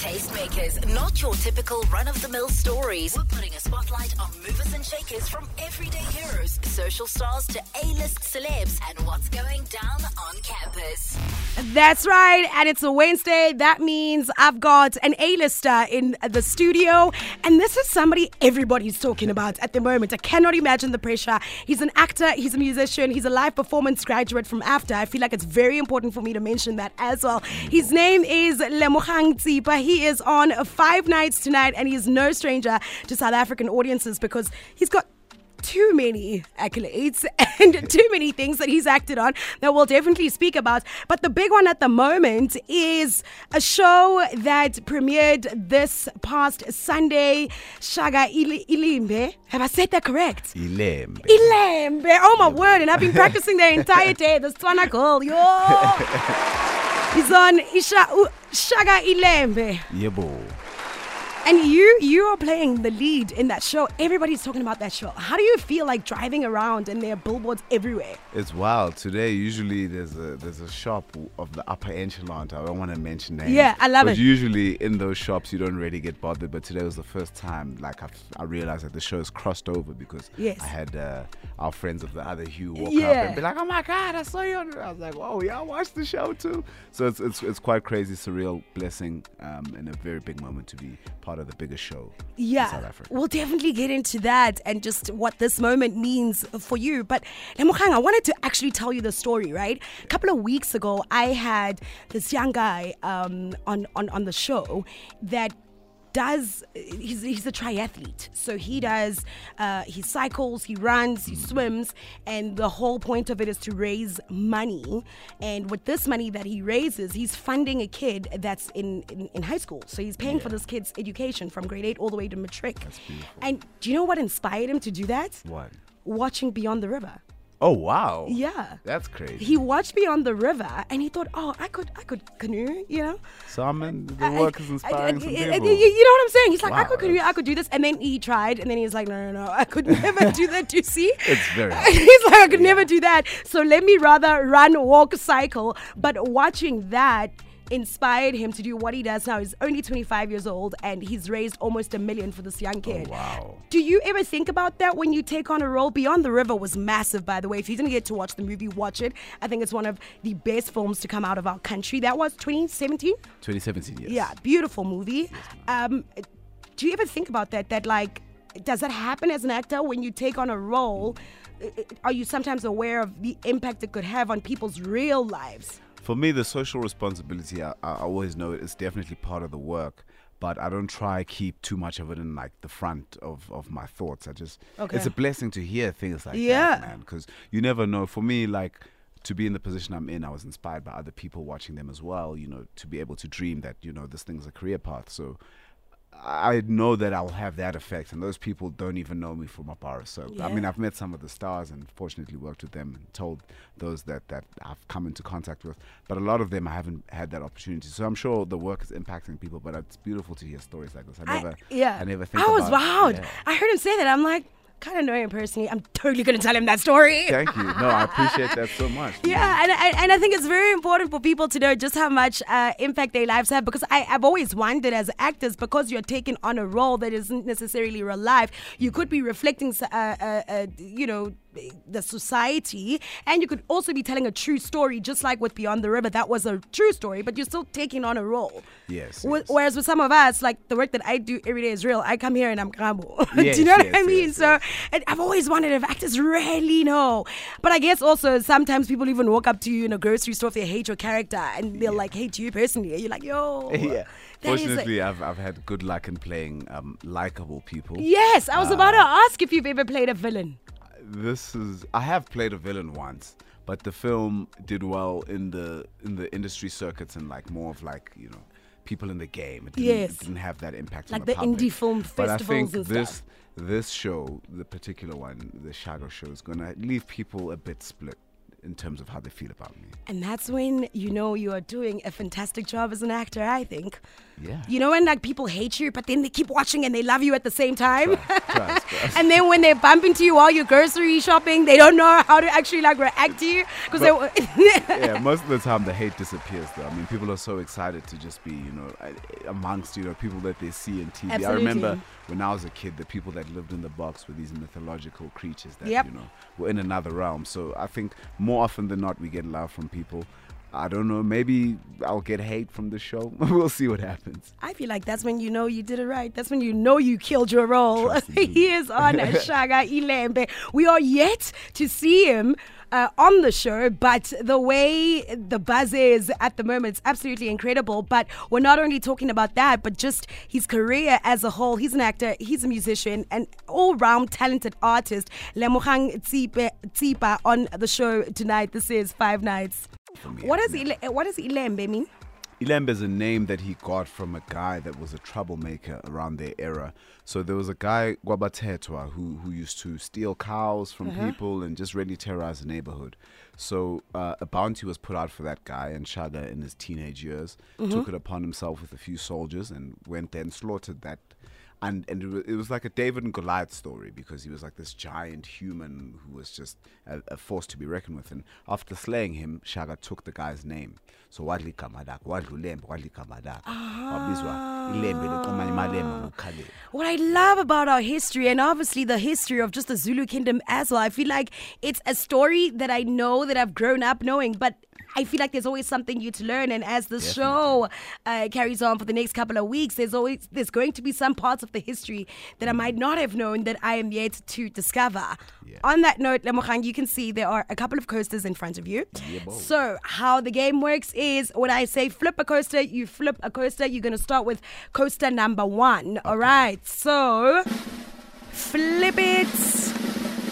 Tastemakers, not your typical run of the mill stories. We're putting a spotlight on movers and shakers from everyday heroes, social stars to A list celebs, and what's going down on campus. That's right, and it's a Wednesday. That means I've got an A-lister in the studio, and this is somebody everybody's talking about at the moment. I cannot imagine the pressure. He's an actor, he's a musician, he's a live performance graduate from AFDA. I feel like it's very important for me to mention that as well. His name is Lemogang Tsipa. He is on Five Nights Tonight, and he's no stranger to South African audiences because he's got too many accolades and too many things that he's acted on that we'll definitely speak about. But the big one at the moment is a show that premiered this past Sunday, Shaka Ilimbe. Have I said that correct? Ilembe. Ilembe. Oh my word. And I've been practicing the entire day. This Tswana girl. Yo. izona isha shaka ilembe. Yebo. And you you are playing the lead in that show. Everybody's talking about that show. How do you feel like driving around and there are billboards everywhere? It's wild. Today, usually there's a there's a shop of the upper echelon. I don't want to mention names. Yeah, I love but it. usually in those shops you don't really get bothered. But today was the first time like I've, I realized that the show has crossed over because Yes. I had uh, our friends of the other hue walk up and be like, "Oh my god, I saw you!" on I was like, "Whoa, yeah, I watched the show too." So it's it's, it's quite crazy, surreal, blessing, um, and a very big moment to be part of the biggest show in South Yeah, Africa. we'll definitely get into that and just what this moment means for you. But Lemogang, I wanted to actually tell you the story. Right, a couple of weeks ago, I had this young guy um, on on on the show that does he's, he's a triathlete. So he does uh, he cycles he runs he swims and the whole point of it is to raise money. And with this money that he raises he's funding a kid that's in in, in high school. So he's paying for this kid's education from grade 8 all the way to matric. And do you know what inspired him to do that? What? watching beyond the river Oh wow. yeah That's crazy. he watched beyond the river and he thought oh i could i could canoe you know So I mean, the I- work I- is I- inspiring I- some I- people. You, you know what I'm saying? He's like, I Wow, could, that's- I could do this, and then he tried, and then he's like, no, no, no, I could never do that. Do you see? It's very he's like, I could never do that. So let me rather run, walk, cycle. But watching that inspired him to do what he does now. He's only 25 years old, and he's raised almost a million for this young kid. Oh, wow. Do you ever think about that when you take on a role? Beyond the River was massive, by the way. If you didn't get to watch the movie, watch it. I think it's one of the best films to come out of our country. That was 2017. 2017, yes. Yeah, beautiful movie. Um, do you ever think about that? That like, does that happen as an actor when you take on a role? Are you sometimes aware of the impact it could have on people's real lives? For me, the social responsibility, I, I always know it's definitely part of the work, but I don't try to keep too much of it in like the front of, of my thoughts. I just, Okay. it's a blessing to hear things like Yeah. that, man, because you never know. For me, like, to be in the position I'm in, I was inspired by other people watching them as well, you know, to be able to dream that, you know, this thing's a career path. So I know that I'll have that effect, and those people don't even know me from Abara. So I mean, Yeah. I've met some of the stars, and fortunately worked with them, and told those that that I've come into contact with. But a lot of them I haven't had that opportunity. So I'm sure the work is impacting people. But it's beautiful to hear stories like this. I never, yeah, I never think. I was about, wowed. yeah. I heard him say that. I'm like, kind of know him personally. I'm totally gonna tell him that story. Thank you. No, I appreciate that so much. Yeah, and, and, and I think it's very important for people to know just how much uh, impact their lives have because I, I've always wondered as actors, because you're taking on a role that isn't necessarily real life, you could be reflecting, uh, uh, uh, you know, the society, and you could also be telling a true story, just like with Beyond the River. That was a true story, but you're still taking on a role. Yes, yes. Whereas with some of us, like the work that I do every day is real. I come here and I'm Karabo. Yes, do you know what I mean? yes, so yes. and I've always wondered if actors really know. But I guess also sometimes people even walk up to you in a grocery store if they hate your character and they'll like hate you personally. And you're like, yo. yeah. that is a- Fortunately, I've I've had good luck in playing um, likable people. yes, I was about to Uh, ask if you've ever played a villain. This is I have played a villain once, but the film did well in the in the industry circuits and like more of like you know people in the game. It didn't, Yes. it didn't have that impact Like on the the, indie film But I think and this stuff. this show, the particular one, the Shaka show, is gonna leave people a bit split in terms of how they feel about me. And that's when you know you are doing a fantastic job as an actor, I think. Yeah. You know when like people hate you, but then they keep watching and they love you at the same time. Trust, trust. and then when they bump into you while you're grocery shopping, they don't know how to actually like react to you because they. Yeah, most of the time the hate disappears though. I mean, people are so excited to just be, you know, amongst, you know, people that they see in TV. I remember when I was a kid, the people that lived in the box were these mythological creatures that, Yep. you know, were in another realm. So I think more often than not, we get love from people. I don't know, maybe I'll get hate from the show. we'll see what happens. I feel like that's when you know you did it right. That's when you know you killed your role. He is on Shaka Ilembe. We are yet to see him. Uh, on the show, but the way the buzz is at the moment, it's absolutely incredible. But we're not only talking about that, but just his career as a whole. He's an actor, he's a musician, an all round talented artist. Lemogang Tsipe- Tsipa on the show tonight. This is Five Nights. Me, What does. Ile- eh, what does Ilembe mean? Ilembe is a name that he got from a guy that was a troublemaker around their era. So there was a guy, Gwabatetwa, who, who used to steal cows from uh-huh. people and just really terrorize the neighborhood. So uh, a bounty was put out for that guy, and Shaka, in his teenage years, mm-hmm. took it upon himself with a few soldiers and went there and slaughtered that. And, and it, was, it was like a David and Goliath story because he was like this giant human who was just a, a force to be reckoned with. And after slaying him, Shaka took the guy's name. So wadli kamadak, wadlu lembe, wadli kamadak. Wabizwa, ilembe liqamanye malembe ngokhaleni. What I love about our history, and obviously the history of just the Zulu kingdom as well, I feel like it's a story that I know that I've grown up knowing, but I feel like there's always something new to learn. And as the show uh, carries on for the next couple of weeks, there's always there's going to be some parts of the history that I might not have known that I am yet to discover. Yeah. On that note, Lemogang, you can see there are a couple of coasters in front of you. so how the game works is when I say flip a coaster, you flip a coaster. You're gonna start with coaster number one. All right. So flip it.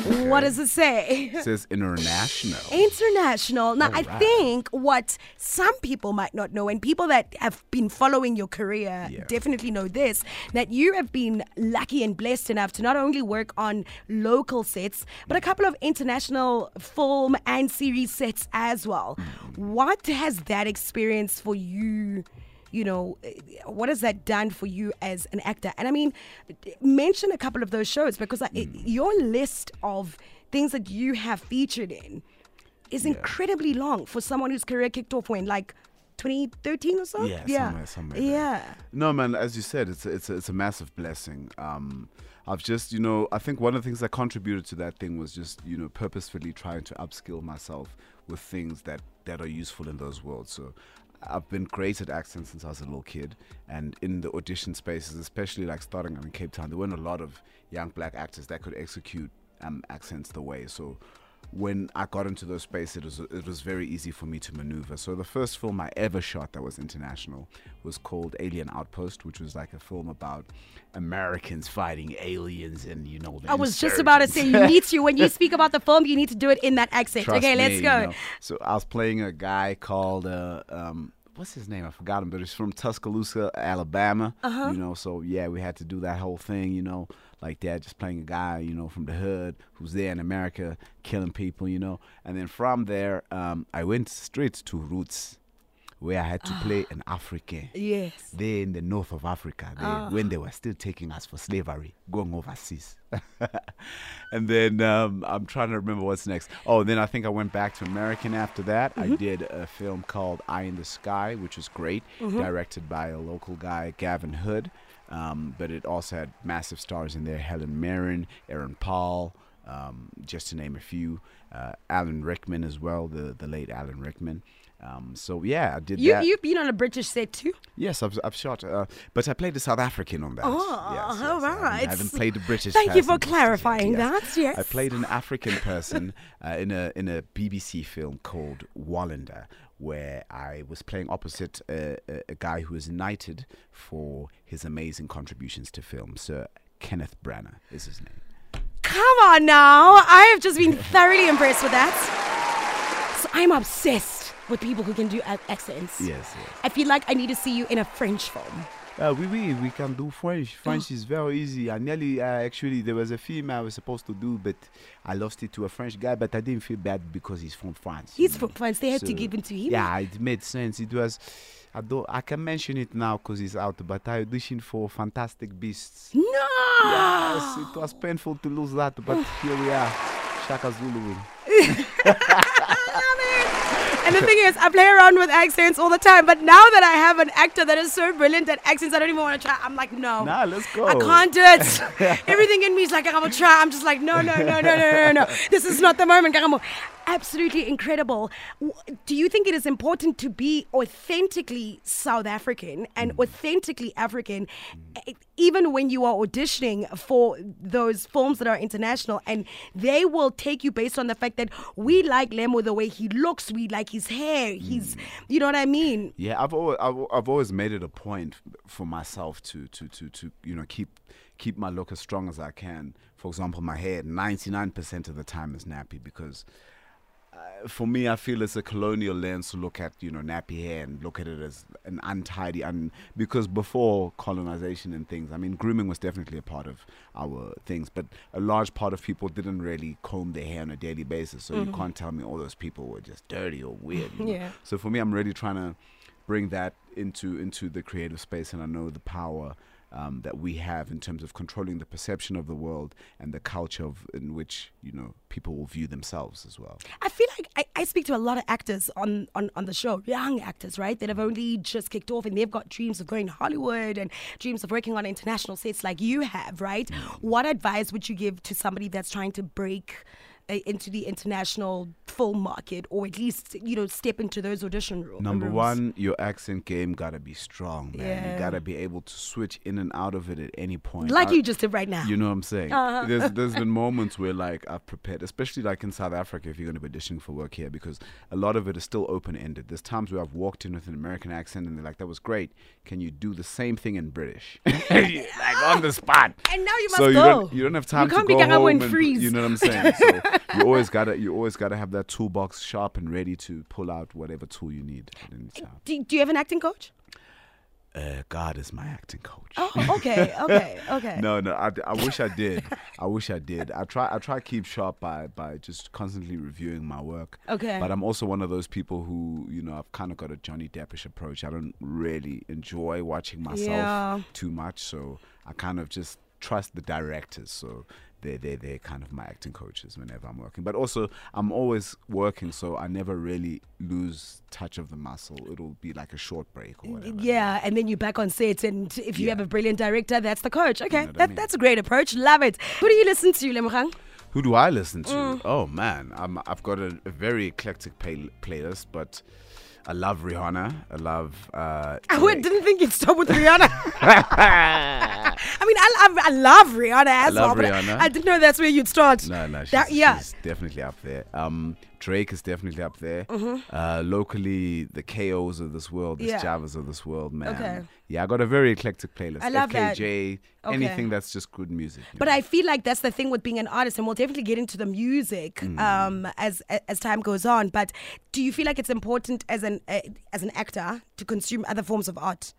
What does it say? It says international. International. Now, I think what some people might not know, and people that have been following your career Yeah. definitely know this, that you have been lucky and blessed enough to not only work on local sets, but a couple of international film and series sets as well. Mm-hmm. What has that experience for you? You know, what has that done for you as an actor? And I mean, mention a couple of those shows because I, Mm. your list of things that you have featured in is Yeah. incredibly long for someone whose career kicked off when like 2013 or so. Yeah, somewhere, somewhere. there. Yeah. No, man. As you said, it's a, it's a, it's a massive blessing. Um, I've just, you know, I think one of the things that contributed to that thing was just, you know, purposefully trying to upskill myself with things that that are useful in those worlds. So. I've been great at accents since I was a little kid, and in the audition spaces, especially like starting out in Cape Town, there weren't a lot of young black actors that could execute um, accents the way. So when I got into those spaces, it was it was very easy for me to maneuver. So the first film I ever shot that was international was called Alien Outpost, which was like a film about Americans fighting aliens and you know. The I was just about to say you need to when you speak about the film, you need to do it in that accent. Trust okay, let's go. you know. So I was playing a guy called uh, um, what's his name? I forgot him, but he's from Tuscaloosa, Alabama. Uh-huh. You know, so yeah, we had to do that whole thing. You know, like that, just playing a guy, you know, from the hood who's there in America, killing people. You know, and then from there, um, I went straight to Roots, where I had to play an African Yes. there in the north of Africa, they, when they were still taking us for slavery, going overseas. and then um, I'm trying to remember what's next. Oh, then I think I went back to American after that. I did a film called Eye in the Sky, which was great, directed by a local guy, Gavin Hood. Um, but it also had massive stars in there Helen Mirren, Aaron Paul, um, just to name a few. Uh, Alan Rickman as well, the, the late Alan Rickman. Um, so yeah, I did You that. you've been on a British set too. Yes, I've, I've shot, uh, but I played a South African on that. Oh, yes, yes, all I haven't- right. I haven't played a British. Thank you for clarifying yes. that, yes. I played an African person uh, in a in a BBC film called Wallander, where I was playing opposite a, a, a guy who was knighted for his amazing contributions to film. Sir Kenneth Branagh is his name. Come on now. I have just been thoroughly impressed with that. So I'm obsessed with people who can do accents. Yes, yes. I feel like I need to see you in a French film. Uh, we, we we can do French. French is very easy. I nearly uh, actually there was a film I was supposed to do, but I lost it to a French guy. But I didn't feel bad because he's from France. He's know. from France. They had to give it to him. Yeah, it made sense. It was I don't. I can mention it now because it's out. But I auditioned for Fantastic Beasts. No. Yes, it was painful to lose that, but here we are. Shaka Zulu. And the thing is, I play around with accents all the time, but now that I have an actor that is so brilliant at accents, I don't even want to try. I'm like, no. Nah, let's go. I can't do it. Everything in me is like, I'm going to try. I'm just like, no, no, no, no, no, no, no. This is not the moment. Absolutely incredible. Do you think it is important to be authentically South African and Mm. authentically African, e- even when you are auditioning for those films that are international? And they will take you based on the fact that we like Lemo the way he looks, we like his hair, he's, Mm. you know what I mean? Yeah, I've always, I've, I've always made it a point for myself to, to, to, to you know keep keep my look as strong as I can. For example, my hair, ninety nine percent of the time is nappy because. Uh, for me, I feel it's a colonial lens to look at, you know, nappy hair and look at it as an untidy, and because before colonization and things, I mean, grooming was definitely a part of our things, but a large part of people didn't really comb their hair on a daily basis. So you can't tell me all those people were just dirty or weird. you know. Yeah. So for me, I'm really trying to bring that into into the creative space, and I know the power um, that we have in terms of controlling the perception of the world and the culture of, in which you know people will view themselves as well. I feel like I, I speak to a lot of actors on, on, on the show, young actors, right, that have only just kicked off and they've got dreams of going to Hollywood and dreams of working on international sets like you have, right? What advice would you give to somebody that's trying to break uh, into the international film market or at least, you know, step into those audition rooms? Number one, your accent game gotta be strong, man. Yeah. You gotta be able to switch in and out of it at any point. Like I- you just did right now. You know what I'm saying? Uh-huh. There's there's been moments where like I've prepared, especially like in South Africa, if you're going to be auditioning for work here, because a lot of it is still open ended. There's times where I've walked in with an American accent and they're like, "That was great. Can you do the same thing in British?" like on the spot. And now you so must you go. don't you don't have time You can't to be go Gangabo home and and freeze. You know what I'm saying? So you always gotta you always gotta have that toolbox sharp and ready to pull out whatever tool you need at any time. do, do you have an acting coach? Uh, God is my acting coach. Oh, okay, okay, okay. No, no. I, I wish I did. I wish I did. I try. I try to keep sharp by by just constantly reviewing my work. Okay. But I'm also one of those people who, you know, I've kind of got a Johnny Deppish approach. I don't really enjoy watching myself Yeah. too much, so I kind of just trust the directors. So they they they're kind of my acting coaches whenever I'm working. But also, I'm always working, so I never really lose touch of the muscle. It'll be like a short break or whatever. Yeah, and then you're back on set, and if you Yeah. have a brilliant director, that's the coach. Okay, know what I that, mean? that's a great approach. Love it. Who do you listen to, Lemogang? Who do I listen to? Mm. Oh man, I'm, I've got a, a very eclectic play, playlist, but I love Rihanna. I love. Uh, I Drake. didn't think you'd stop with Rihanna. I mean, I love, I love Rihanna as love well, Rihanna. I didn't know that's where you'd start. No, no, she's, That- yeah. she's definitely up there. Um, Drake is definitely up there. Uh, locally, the KOs of this world, the Mm-hmm. Yeah. Sjavas of this world, man. Okay. Yeah, I got a very eclectic playlist. I love that. FKJ, Okay. anything that's just good music. But know? I feel like that's the thing with being an artist, and we'll definitely get into the music Mm. um, as as time goes on. But do you feel like it's important as an uh, as an actor to consume other forms of art?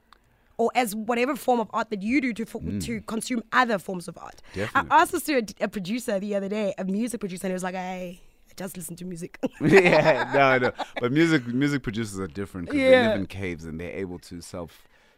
Or as whatever form of art that you do to fo- to consume other forms of art. Mm. Definitely. I asked this to a, a producer the other day, a music producer, and he was like, "I, I just listen to music." yeah, no, no. But music music producers are different because they live in caves and they're able to self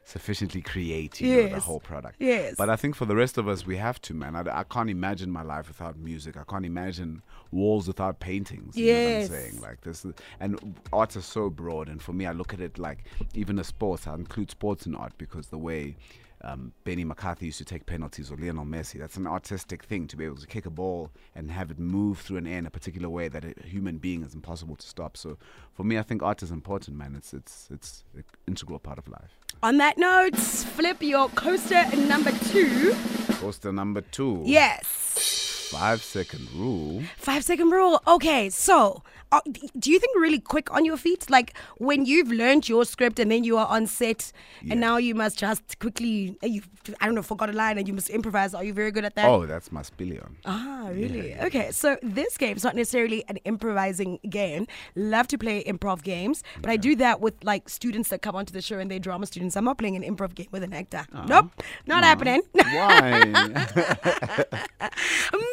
sufficiently create you know, the whole product. Yes. But I think for the rest of us, we have to, man. I, I can't imagine my life without music. I can't imagine walls without paintings. You know Yes. what I'm saying? Like this, is, and arts are so broad. And for me, I look at it like even a sports. I include sports in art because the way. Um, Benny McCarthy used to take penalties, or Lionel Messi. That's an artistic thing to be able to kick a ball and have it move through an air in a particular way that a human being is impossible to stop. So, for me, I think art is important, man. It's it's it's an integral part of life. On that note, flip your coaster number two. Poster number two. Yes. Five second rule. Five second rule. Okay, so uh, do you think really quick on your feet? Like when you've learned your script and then you are on set Yeah. and now you must just quickly, uh, you I don't know, forgot a line and you must improvise. Are you very good at that? Oh, that's my spillion. Ah, really? Okay, so this game's not necessarily an improvising game. Love to play improv games, but I do that with like students that come onto the show and they're drama students. I'm not playing an improv game with an actor. Nope, not happening. Why?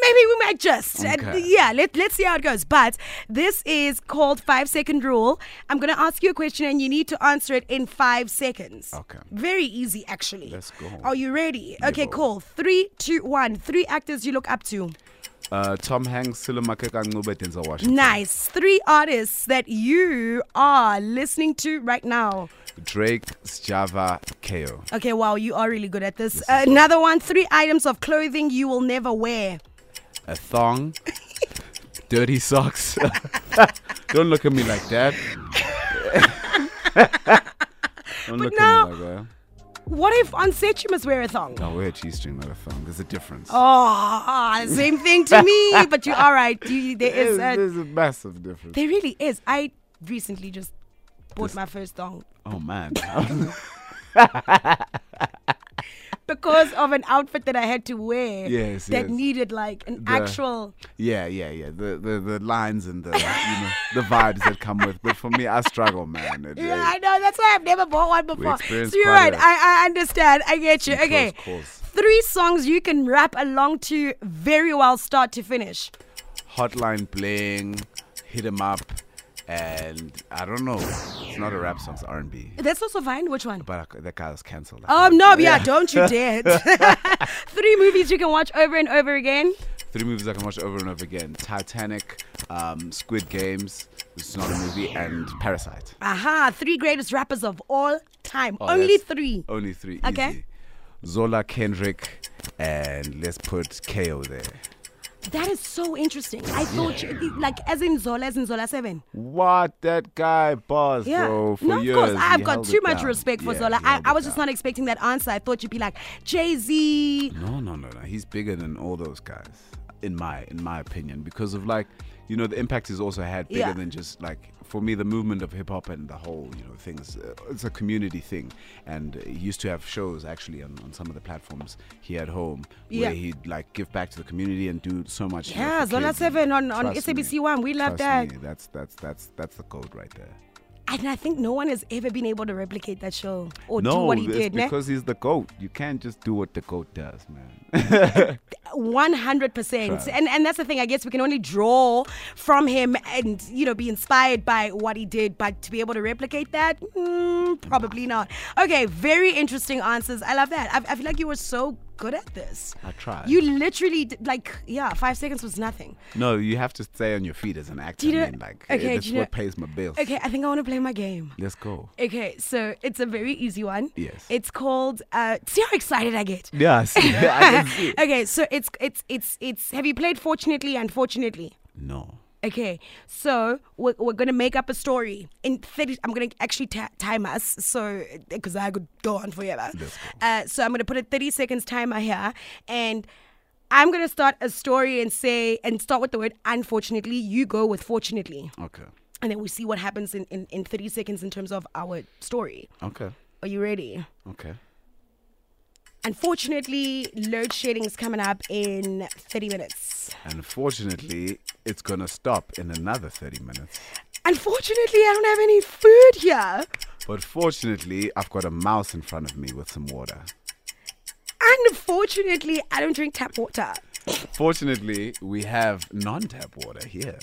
maybe we might just. And yeah, let, let's see how it goes. But this is called five second rule. I'm going to ask you a question and you need to answer it in five seconds. Okay. Very easy, actually. Let's go. Are you ready? Okay, Yebo. cool. Three, two, one. Three actors you look up to. Uh, Tom Hanks, Sello Maake ka-Ncube, Denzel Washington. Nice. Three artists that you are listening to right now. Drake, Sjava, KO. Okay, wow, you are really good at this. Uh, another one. Three items of clothing you will never wear. A thong, dirty socks. Don't look at me like that. Don't look now- at me like that. What if on set you must wear a thong? No, wear a G-string, not a thong. There's a difference. Oh, same thing to me. But you are all right? You, there is. there's, A, there's a massive difference. there really is. I recently just bought This- my first thong Oh man. because of an outfit that I had to wear. Yes, That yes. needed like an The- actual. yeah, yeah, yeah. The, the the lines and the you know the vibes that come with. But for me, I struggle, man. It- Yeah, I know. That's why I've never bought one before. So you're right. a- I I understand. I get you. Okay. close calls. Three songs you can rap along to very well, start to finish. Hotline bling, hit 'em up, and I don't know. It's not a rap song. It's R&B. That's also fine. Which one? But I, that guy was cancelled. Um, no, yeah, don't you dare. Three movies you can watch over and over again. Three movies I can watch over and over again: Titanic, um, Squid Games. This is not a movie, and Parasite. Aha, three greatest rappers of all time. Oh, Only three. Only three. Okay. Easy. Zola Kendrick, and let's put KO there. That is so interesting. I thought, you, like, as in Zola, as in Zola 7. What that guy boss, Yeah. bro. For no, of years, course. I've got too much down. respect for Yeah, Zola. I, I was just down. not expecting that answer. I thought you'd be like, Jay Z. No, no, no, no. He's bigger than all those guys, in my in my opinion, because of like, you know, the impact he's also had bigger Yeah. than just like for me the movement of hip hop and the whole you know things. Uh, it's a community thing, and he used to have shows actually on, on some of the platforms he had home Yeah. where he'd like give back to the community and do so much. you know, Yeah, Zola 7 on, on SABC One, We love that. me, that's that's that's that's the code right there. And I think no one has ever been able to replicate that show or do what he did. ne? because he's the goat. You can't just do what the goat does, man. One hundred percent, and and that's the thing. I guess we can only draw from him and you know be inspired by what he did, but to be able to replicate that, mm, probably not. Okay, very interesting answers. I love that. I, I feel like you were so good at this. I tried. You literally like yeah, five seconds was nothing. No, you have to stay on your feet as an actor. Do you know- mean, like, okay, that's do you what know- pays my bills. Okay, I think I want to play my game. Let's go. Okay, so it's a very easy one. Yes. It's called. Uh, see how excited I get. Yeah, I see. I see. okay, so it's it's it's it's. Have you played Fortunately? Unfortunately. No. Okay, so we're, we're gonna make up a story in 30. I'm gonna actually ta- time us, so because I could go on forever. Go. Uh, so I'm gonna put a 30 seconds timer here, and I'm gonna start a story and say and start with the word unfortunately. You go with fortunately, Okay. and then we see what happens in, in, in 30 seconds in terms of our story. Okay. Are you ready? Okay. Unfortunately, load shedding is coming up in 30 minutes. Unfortunately, it's gonna stop in another 30 minutes. Unfortunately, I don't have any food here. But fortunately, I've got a mouse in front of me with some water. Unfortunately, I don't drink tap water. Fortunately, we have non-tap water here.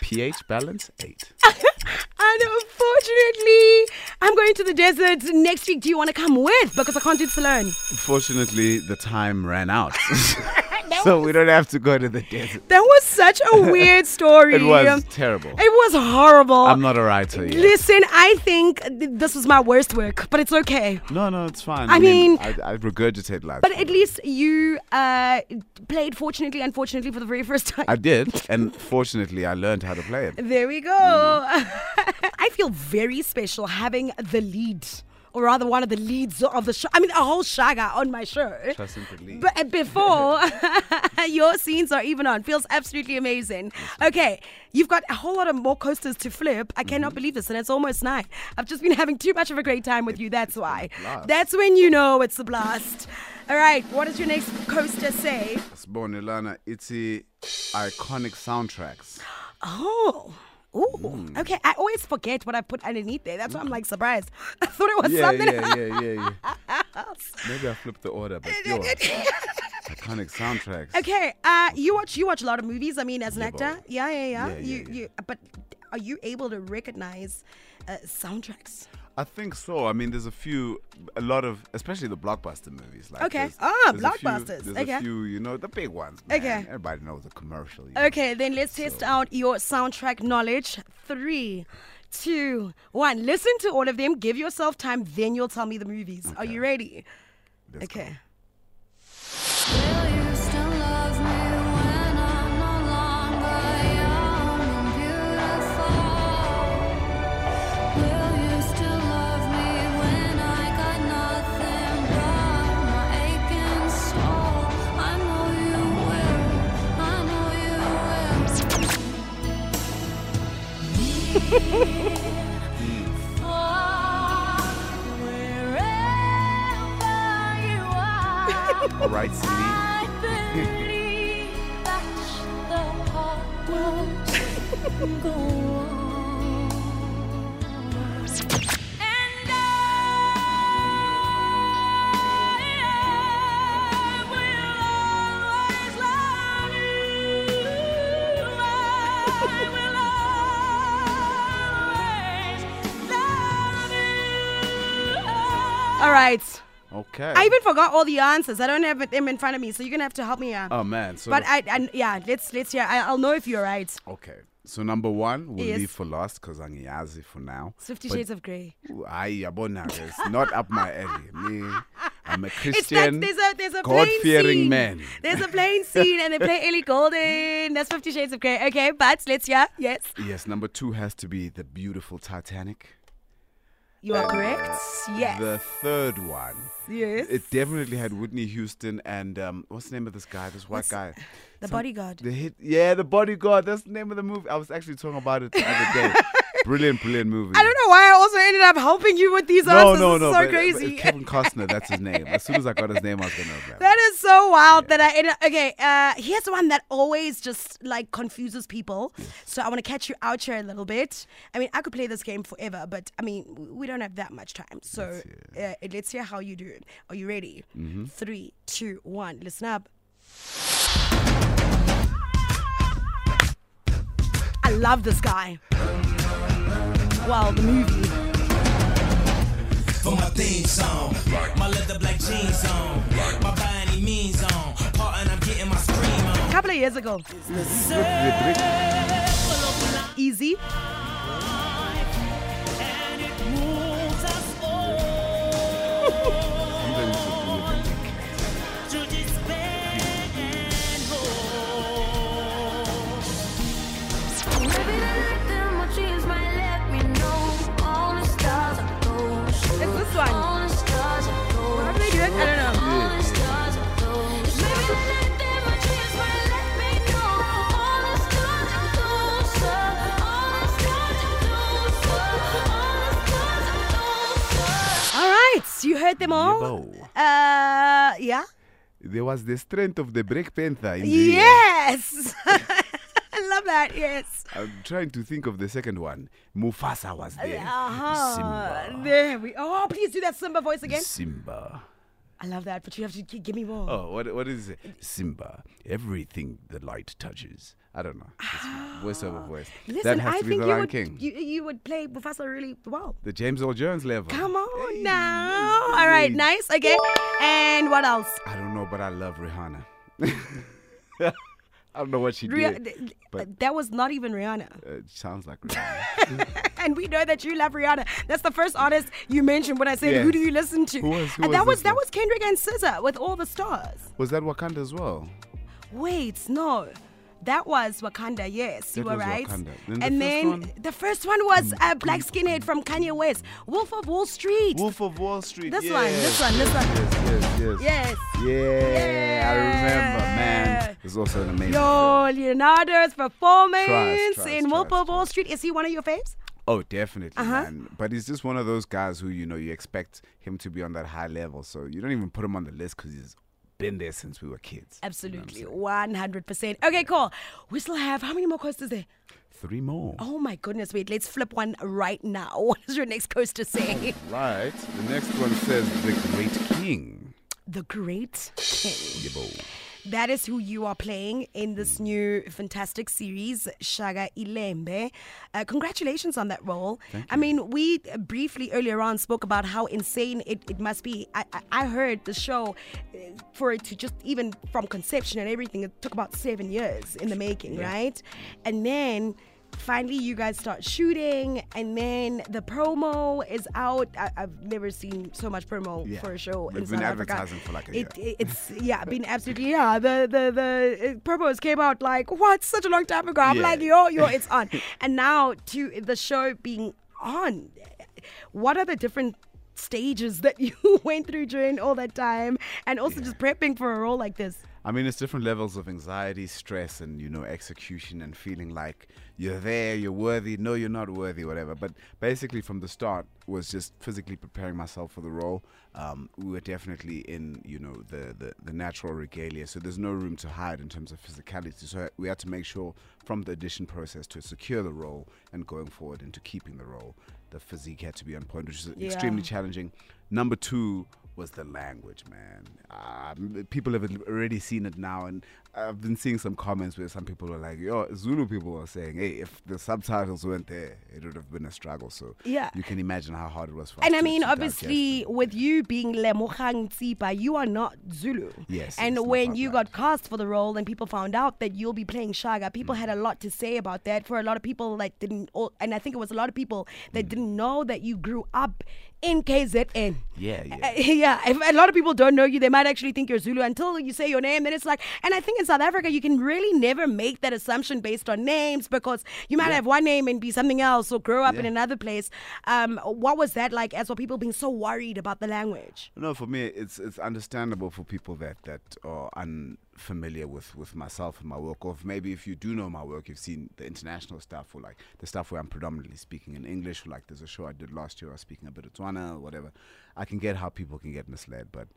pH balance 8. And unfortunately, I'm going to the desert next week. Do you want to come with? Because I can't do this alone. Fortunately, the time ran out. so we don't have to go to the desert. That was such a weird story. It was terrible. It was horrible. I'm not a writer yet. Listen, I think th- this was my worst work, but it's okay. No, no, it's fine. I mean- I, I regurgitate life. But at least you uh, played fortunately, unfortunately, for the very first time. I did, and fortunately, I learned how to play it. There we go. I feel very special having the lead, or rather, one of the leads of the show. I mean, a whole Shaka on my show. Trust and believe. But uh, before your scenes are even on, feels absolutely amazing. Okay, you've got a whole lot of more coasters to flip. I Mm-hmm. cannot believe this, and it's almost nine. I've just been having too much of a great time with you. That's why. That's when you know it's a blast. All right, what does your next coaster say? Sibonelana, it's the iconic soundtracks. Oh. Ooh. Mm. Okay, I always forget what I put underneath there. That's why I'm like surprised. I thought it was Yeah, something yeah, yeah, yeah, yeah. else. Maybe I flipped the order, but yo, Iconic soundtracks. Okay, uh, you watch you watch a lot of movies. I mean, as an Yeah, actor, yeah, yeah, yeah. Yeah, you, you, but are you able to recognize uh, soundtracks? I think so. I mean, there's a few, a lot of, especially the blockbuster movies. Like Okay. there's- Ah, there's a few- blockbusters. There's Okay. a few, you know, the big ones. Man. Okay. Everybody knows the commercial. you know. Okay, then let's test out your soundtrack knowledge. Three, two, one. Listen to all of them. Give yourself time. Then you'll tell me the movies. Are you ready? Let's go. Okay. Hehehehe Okay. I even forgot all the answers. I don't have them in front of me, so you're gonna have to help me out. Oh man. So but I, I, yeah, let's let's hear. I, I'll know if you're right. okay. So number one, we'll Yes. leave for last because angiyazi for now. It's Fifty But- Shades of Grey. Aye, yabona, it's not up my alley. Me, I'm a It's Christian. that there's a there's a God-fearing scene. man. There's a plane scene and they play Ellie Goulding. That's Fifty Shades of Grey. Okay, but let's hear. Yes, Yes, number two has to be the beautiful Titanic. You are correct. Yes. The third one, yes. it definitely had Whitney Houston and um, what's the name of this guy? This white guy. the Some- bodyguard. The hit, yeah, the bodyguard. That's the name of the movie. I was actually talking about it the other day. brilliant, brilliant movie. I don't know why I also ended up helping you with these No, answers. no, It's no. so but- but crazy. it's Kevin Costner. That's his name. As soon as I got his name, I was gonna remember. That is so wild that I ended okay. Uh, here's one that always just like confuses people. So I want to catch you out here a little bit. I mean, I could play this game forever, but I mean, we don't have that much time. So uh, let's hear how you do it. Are you ready? Mm-hmm. Three, two, one. Listen up. I love this guy. Well, the movie. for my theme song. My leather black jeans on. My any means on. Part and I'm getting my scream on. A couple of years ago. Easy. There was the strength of the Black Panther in the Yes. I love that. Yes. I'm trying to think of the second one. Mufasa was there. Uh-huh. Simba. There we. Oh, please do that Simba voice again. Simba. I love that, but you have to give me more. Oh, what what is it? Simba. Everything the light touches. I don't know. It's voice over voice. Listen, that has I to be think the you Lion would King. you you would play Mufasa really well. the James Earl Jones level. Come on Hey. now. All right, nice. Okay. And what else? I don't know, but I love Rihanna. I don't know what she Rih- did. but- that was not even Rihanna. Uh, it sounds like Rihanna. And we know that you love Rihanna. That's the first artist you mentioned when I said, "Who do you listen to?" Who was- who and was that was that was Kendrick and SZA with all the stars. was that Wakanda as well? Wait, no. That was Wakanda, yes, you That were was right. Wakanda. Then and first then one? the first one was a black skinhead from Kanye West, Wolf of Wall Street. Wolf of Wall Street. This yes, one, this one, this one. Yes, yes, yes. Yes. Yeah, I remember, Yeah. man. It's also an amazing Yo, film. Leonardo's performance Trust, in trust, Wolf trust, of Wall Street. Is he one of your faves? Oh, definitely, Uh-huh. man. But he's just one of those guys who, you know, you expect him to be on that high level. So you don't even put him on the list because he's been there since we were kids. Absolutely, You know 100%. Okay, cool. We still have, how many more coasters there? Three more. Oh my goodness, wait, let's flip one right now. What does your next coaster say? Right. The next one says The Great King. the Great King. Yebo. That is who you are playing in this new fantastic series, Shaka Ilembe. Uh, congratulations on that role. I mean, we briefly earlier on spoke about how insane it, it must be. I, I, heard the show uh, for it to just even from conception and everything, it took about seven years in the making, right? And then finally you guys start shooting and then the promo is out I, i've never seen so much promo Yeah. for a show in We've been South Africa. advertising for like a It- year. it's yeah been absolutely yeah the the the promos came out like what such a long time ago i'm Yeah. like yo yo it's on and now to the show being on what are the different stages that you went through during all that time and also just prepping for a role like this I mean, it's different levels of anxiety, stress, and you know, execution, and feeling like you're there, you're worthy. No, you're not worthy, whatever. But basically, from the start, was just physically preparing myself for the role. Um, we were definitely in, you know, the, the the natural regalia, so there's no room to hide in terms of physicality. So we had to make sure from the audition process to secure the role and going forward into keeping the role, the physique had to be on point, which is extremely challenging. Number two was the language, man. Um, people have already seen it now, and I've been seeing some comments where some people are like, "Yo, Zulu people are saying, hey, if the subtitles weren't there, it would have been a struggle." So Yeah. you can imagine how hard it was for us. And I mean, obviously, with you being Lemogang Tsipa, you are not Zulu. Yes, And when you that. got cast for the role and people found out that you'll be playing Shaka, people had a lot to say about that. For a lot of people, like didn't, and I think it was a lot of people that didn't know that you grew up in KZN. Yeah, yeah. Uh, yeah. If a lot of people don't know you, they might actually think you're Zulu until you say your name. Then it's like, and I think in South Africa, you can really never make that assumption based on names because you might have one name and be something else or grow up in another place. Um, what was that like as well? People being so worried about the language. No, for me, it's it's understandable for people that that are unfamiliar with with myself and my work. Or if maybe if you do know my work, you've seen the international stuff, or like the stuff where I'm predominantly speaking in English. Or like there's a show I did last year, I was speaking a bit of Tswana or whatever. I can get how people can get misled, but.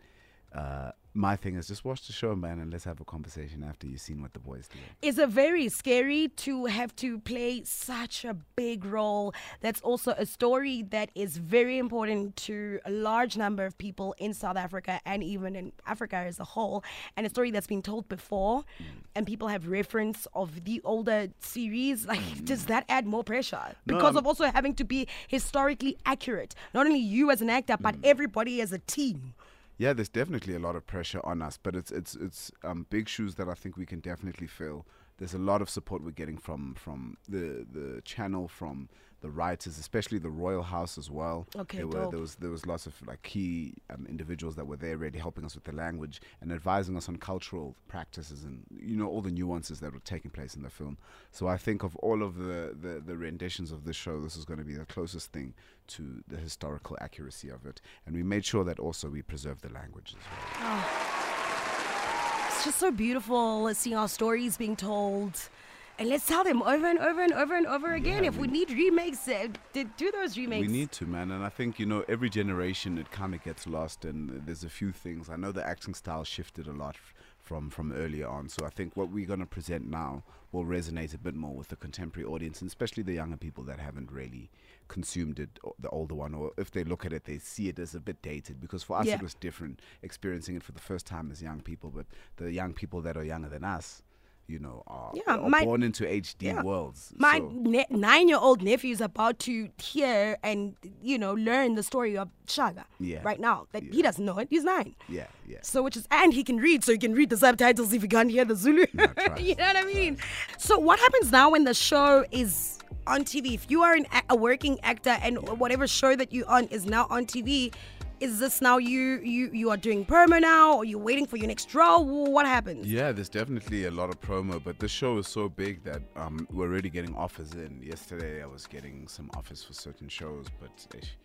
Uh, my thing is just watch the show, man, and let's have a conversation after you've seen what the boys do. Is it very scary to have to play such a big role? That's also a story that is very important to a large number of people in South Africa and even in Africa as a whole, and a story that's been told before, Mm. and people have reference of the older series. Like, Mm. does that add more pressure because of also having to be historically accurate? Not only you as an actor, but Mm. everybody as a team. Yeah, there's definitely a lot of pressure on us, but it's it's it's um, big shoes that I think we can definitely fill. There's a lot of support we're getting from from the the channel, from the writers, especially the Royal House as well. Okay, there were there was there was lots of like key um, individuals that were there, really helping us with the language and advising us on cultural practices and you know all the nuances that were taking place in the film. So I think of all of the the, the renditions of this show, this is going to be the closest thing to the historical accuracy of it, and we made sure that also we preserve the language as well. It's just so beautiful seeing our stories being told. And let's tell them over and over and over and over again. if we need remakes, uh, do those remakes. We need to, man. And I think, you know, every generation it kind of gets lost. And there's a few things. I know the acting style shifted a lot from, from earlier on. So I think what we're going to present now will resonate a bit more with the contemporary audience, and especially the younger people that haven't really consumed it, the older one. Or if they look at it, they see it as a bit dated. Because for us, Yeah. it was different experiencing it for the first time as young people. But the young people that are younger than us, you know, are, Yeah, are my- born into HD yeah. worlds. My so- ne- nine-year-old nephew is about to hear and you know learn the story of Shaka Yeah. right now. That he doesn't know it. He's nine. yeah, yeah. So which is and he can read, so he can read the subtitles if he can't hear the Zulu. trust, you know what I mean? So what happens now when the show is on TV? If you are an, a- working actor and whatever show that you're on is now on TV, is this now you you you are doing promo now, or you're waiting for your next role? What happens? Yeah, there's definitely a lot of promo, but the show is so big that um, we're already getting offers in. Yesterday, I was getting some offers for certain shows, but ish,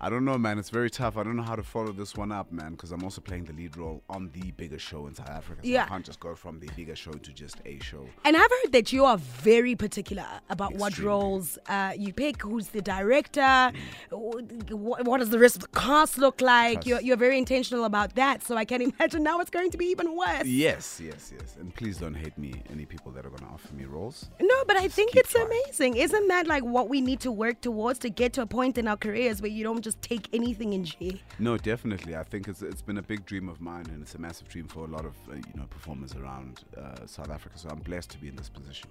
I don't know, man. It's very tough. I don't know how to follow this one up, man, because I'm also playing the lead role on the bigger show in South Africa. So Yeah. I can't just go from the bigger show to just a show. And I've heard that you are very particular about what roles uh, you pick, who's the director, wh- what does the rest of the cast look like. Trust. You're, you're very intentional about that. So I can imagine now it's going to be even worse. Yes, yes, yes. And please don't hate me, any people that are going to offer me roles. No, but I think it's trying. amazing. Isn't that like what we need to work towards to get to a point in our careers where you don't just take anything in G. No, definitely. I think it's it's been a big dream of mine, and it's a massive dream for a lot of uh, you know performers around uh, South Africa. So I'm blessed to be in this position.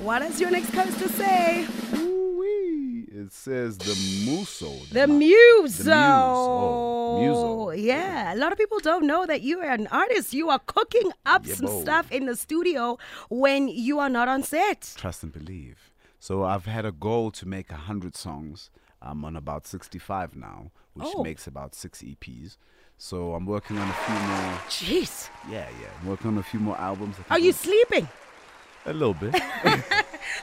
What does your next coaster say? Ooh-wee. It says the Muso. The Ma- Muso. Oh, Muso. Yeah, a lot of people don't know that you are an artist. You are cooking up Yeah, some bo. stuff in the studio when you are not on set. Trust and believe. So I've had a goal to make a hundred songs. I'm on about 65 now, which Oh. makes about six EPs. So I'm working on a few more. Jeez. Yeah, yeah. I'm working on a few more albums. Are you I'm- sleeping? a little bit?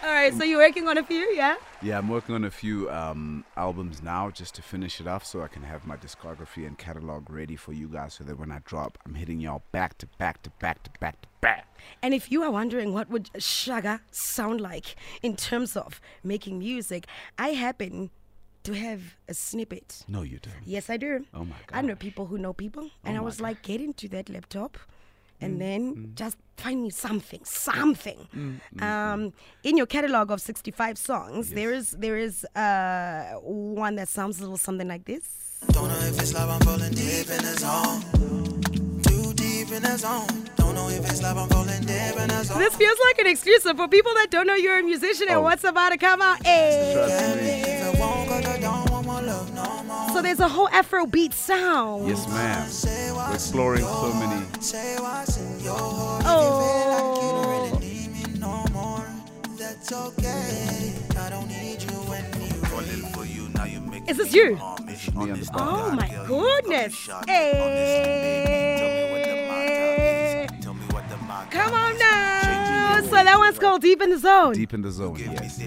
All right, so you're working on a few, yeah? Yeah, I'm working on a few um, albums now just to finish it off so I can have my discography and catalog ready for you guys so that when I drop, I'm hitting y'all back to back to back to back to back. And if you are wondering what would Shaka sound like in terms of making music, I happen to have a snippet. No, you don't. Yes, I do. Oh my god! I know people who know people, and I my was like, get into that laptop, Mm, and then just find me something, something. mm, um, in your catalog of sixty-five songs, there is there is uh, one that sounds a little something like this. Don't know if it's like I'm falling deep in the zone. Too deep in the zone. Don't know if it's like I'm falling deep in the zone. This feels like an exclusive for people that don't know you're a musician and Oh. what's about to come out. Hey. There's a whole Afro beat sound. Yes, ma'am. We're exploring so many. Say what's in your heart. Oh. Really need me no more. That's okay. I don't need you when you for you. Now you make Is this you? This is me on the spot. Oh my goodness. Hey. Tell me what the mark Come on now. So that one's called Deep in the Zone. Deep in the zone, yes.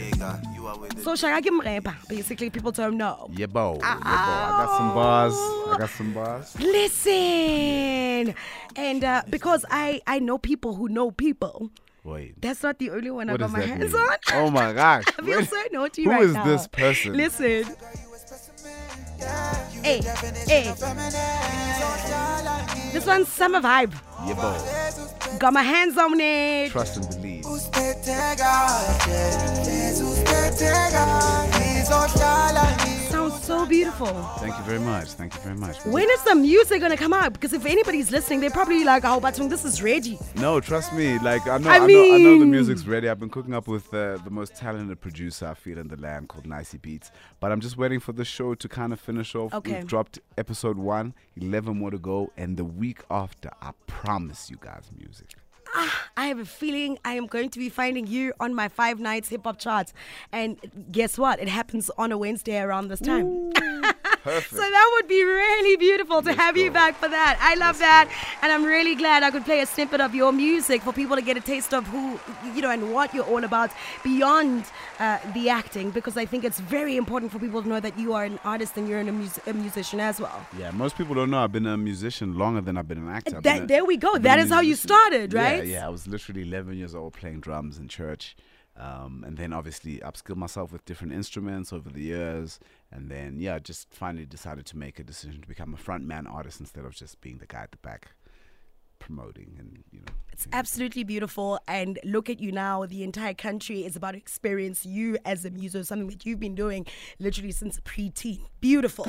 You are with So Shaka give rapper. Basically, people don't know. Yeah, bo. Yeah, bo. I got some bars. I got some bars. Listen, and uh, because I I know people who know people. Wait. That's not the only one What I does got my hands mean? on. Oh my gosh. I feel so naughty Who right is now. this person? Listen. Hey, hey. This one's summer vibe. Yeah, bo. Got my hands on it. Trust and believe. Sounds so beautiful. Thank you very much. Thank you very much. When is the music gonna come out? Because if anybody's listening, they're probably like, "Oh, but this is ready." No, trust me. Like I know, I I, know, I know the music's ready. I've been cooking up with uh, the most talented producer I feel in the land called Nicey Beats. But I'm just waiting for the show to kind of finish off. Okay. We've dropped episode one, 11 more to go, and the week after, I promise you guys music. I have a feeling I am going to be finding you on my five nights hip hop charts. And guess what? It happens on a Wednesday around this time. Perfect. So that would be really beautiful to Let's have you back for that. I love that. And I'm really glad I could play a snippet of your music for people to get a taste of who, you know, and what you're all about beyond uh, the acting, because I think it's very important for people to know that you are an artist and you're a, mus- a musician as well. Yeah, most people don't know I've been a musician longer than I've been an actor. That- been a- there we go. That is how you musician. started, Yeah, right? Yeah, I was literally 11 years old playing drums in church. Um, and then obviously upskilled myself with different instruments over the years. And then, yeah, just finally decided to make a decision to become a frontman artist instead of just being the guy at the back promoting and, you know. It's absolutely beautiful. And look at you now. The entire country is about to experience you as a muso, something that you've been doing literally since preteen. Beautiful.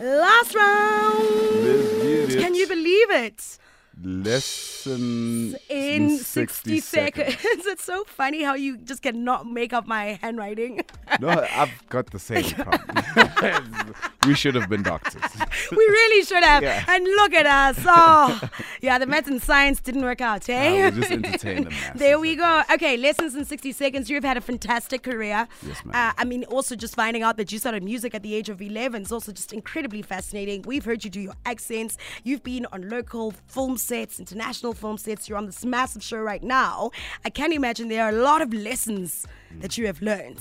Last round. Let's get it. Can you believe it? Lesson In 60, seconds. it's so funny how you just cannot make up my handwriting. No, I've got the same problem. we should have been doctors. we really should have. Yeah. And look at us. Oh, yeah, the math and science didn't work out, eh? We just entertain the masses. There we go. Okay, lessons in 60 seconds. You've had a fantastic career. Yes, ma'am. Uh, I mean, also just finding out that you started music at the age of 11 is also just incredibly fascinating. We've heard you do your accents. You've been on local film sets, international film sets. You're on this massive show right now. I can imagine there are a lot of lessons that you have learned.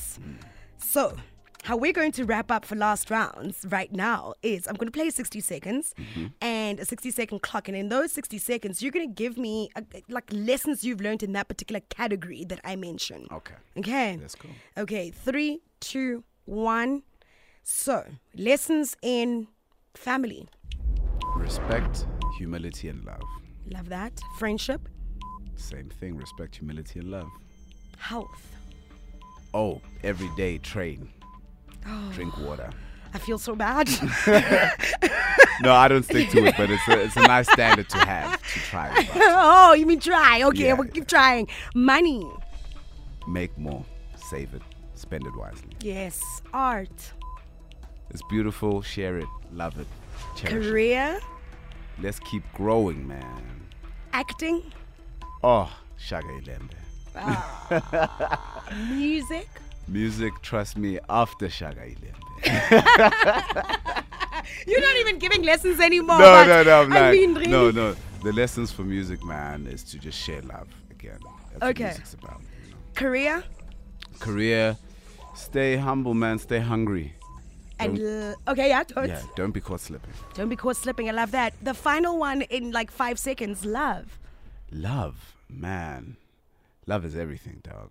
So, how we're going to wrap up for last rounds right now is I'm going to play 60 seconds and a 60 second clock. And in those 60 seconds, you're going to give me uh like lessons you've learned in that particular category that I mentioned. Okay. Okay. That's cool. Okay. Three, two, one. So, lessons in family. Respect, humility, and love. Love that. Friendship, Same thing. Respect, humility, and love. health, Oh, every day train. Oh. Drink water. I feel so bad. No, I don't stick to it, but it's a, it's a nice standard to have to try. but oh, you mean try? Okay, Yeah, we'll yeah. keep trying. Money. Make more, save it, spend it wisely. Yes. Art. It's beautiful. Share it, love it, cherish it. Let's keep growing, man. Acting. Oh, Shaka Ilembe. Ah. Music. Music, trust me, after Shaka Ilembe. You're not even giving lessons anymore. no, no, no, I'm I not. mean, really. No, no. The lessons for music, man, is to just share love again. That's Okay. what music's about. you know. Career. Career, stay humble, man. Stay hungry. And Don't- uh, okay, yeah, don't, Yeah, don't be caught slipping. don't be caught slipping. I love that. The final one in like five seconds. Love. Love, man. Love is everything, dog.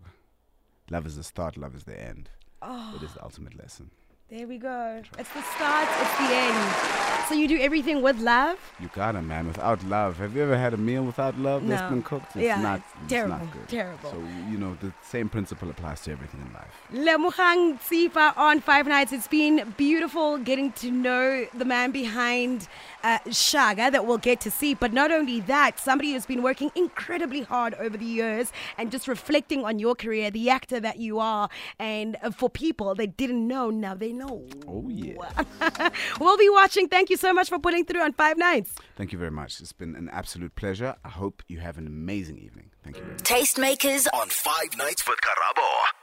Love is the start, love is the end. Oh. It is the ultimate lesson. There we go. It's the start. It's the end. So you do everything with love. You got it, man. Without love, have you ever had a meal without love that's No. been cooked? It's Yeah, not, it's it's terrible, not good. terrible. So you know the same principle applies to everything in life. Lemogang Tsipa on Five Nights. It's been beautiful getting to know the man behind uh, Shaka that we'll get to see. But not only that, somebody who's been working incredibly hard over the years and just reflecting on your career, the actor that you are. And uh, for people that didn't know, now they know. Oh yeah. we'll be watching. Thank you so much for putting through on Five Nights. Thank you very much. It's been an absolute pleasure. I hope you have an amazing evening. Thank you very much. Tastemakers On Five Nights with Karabo.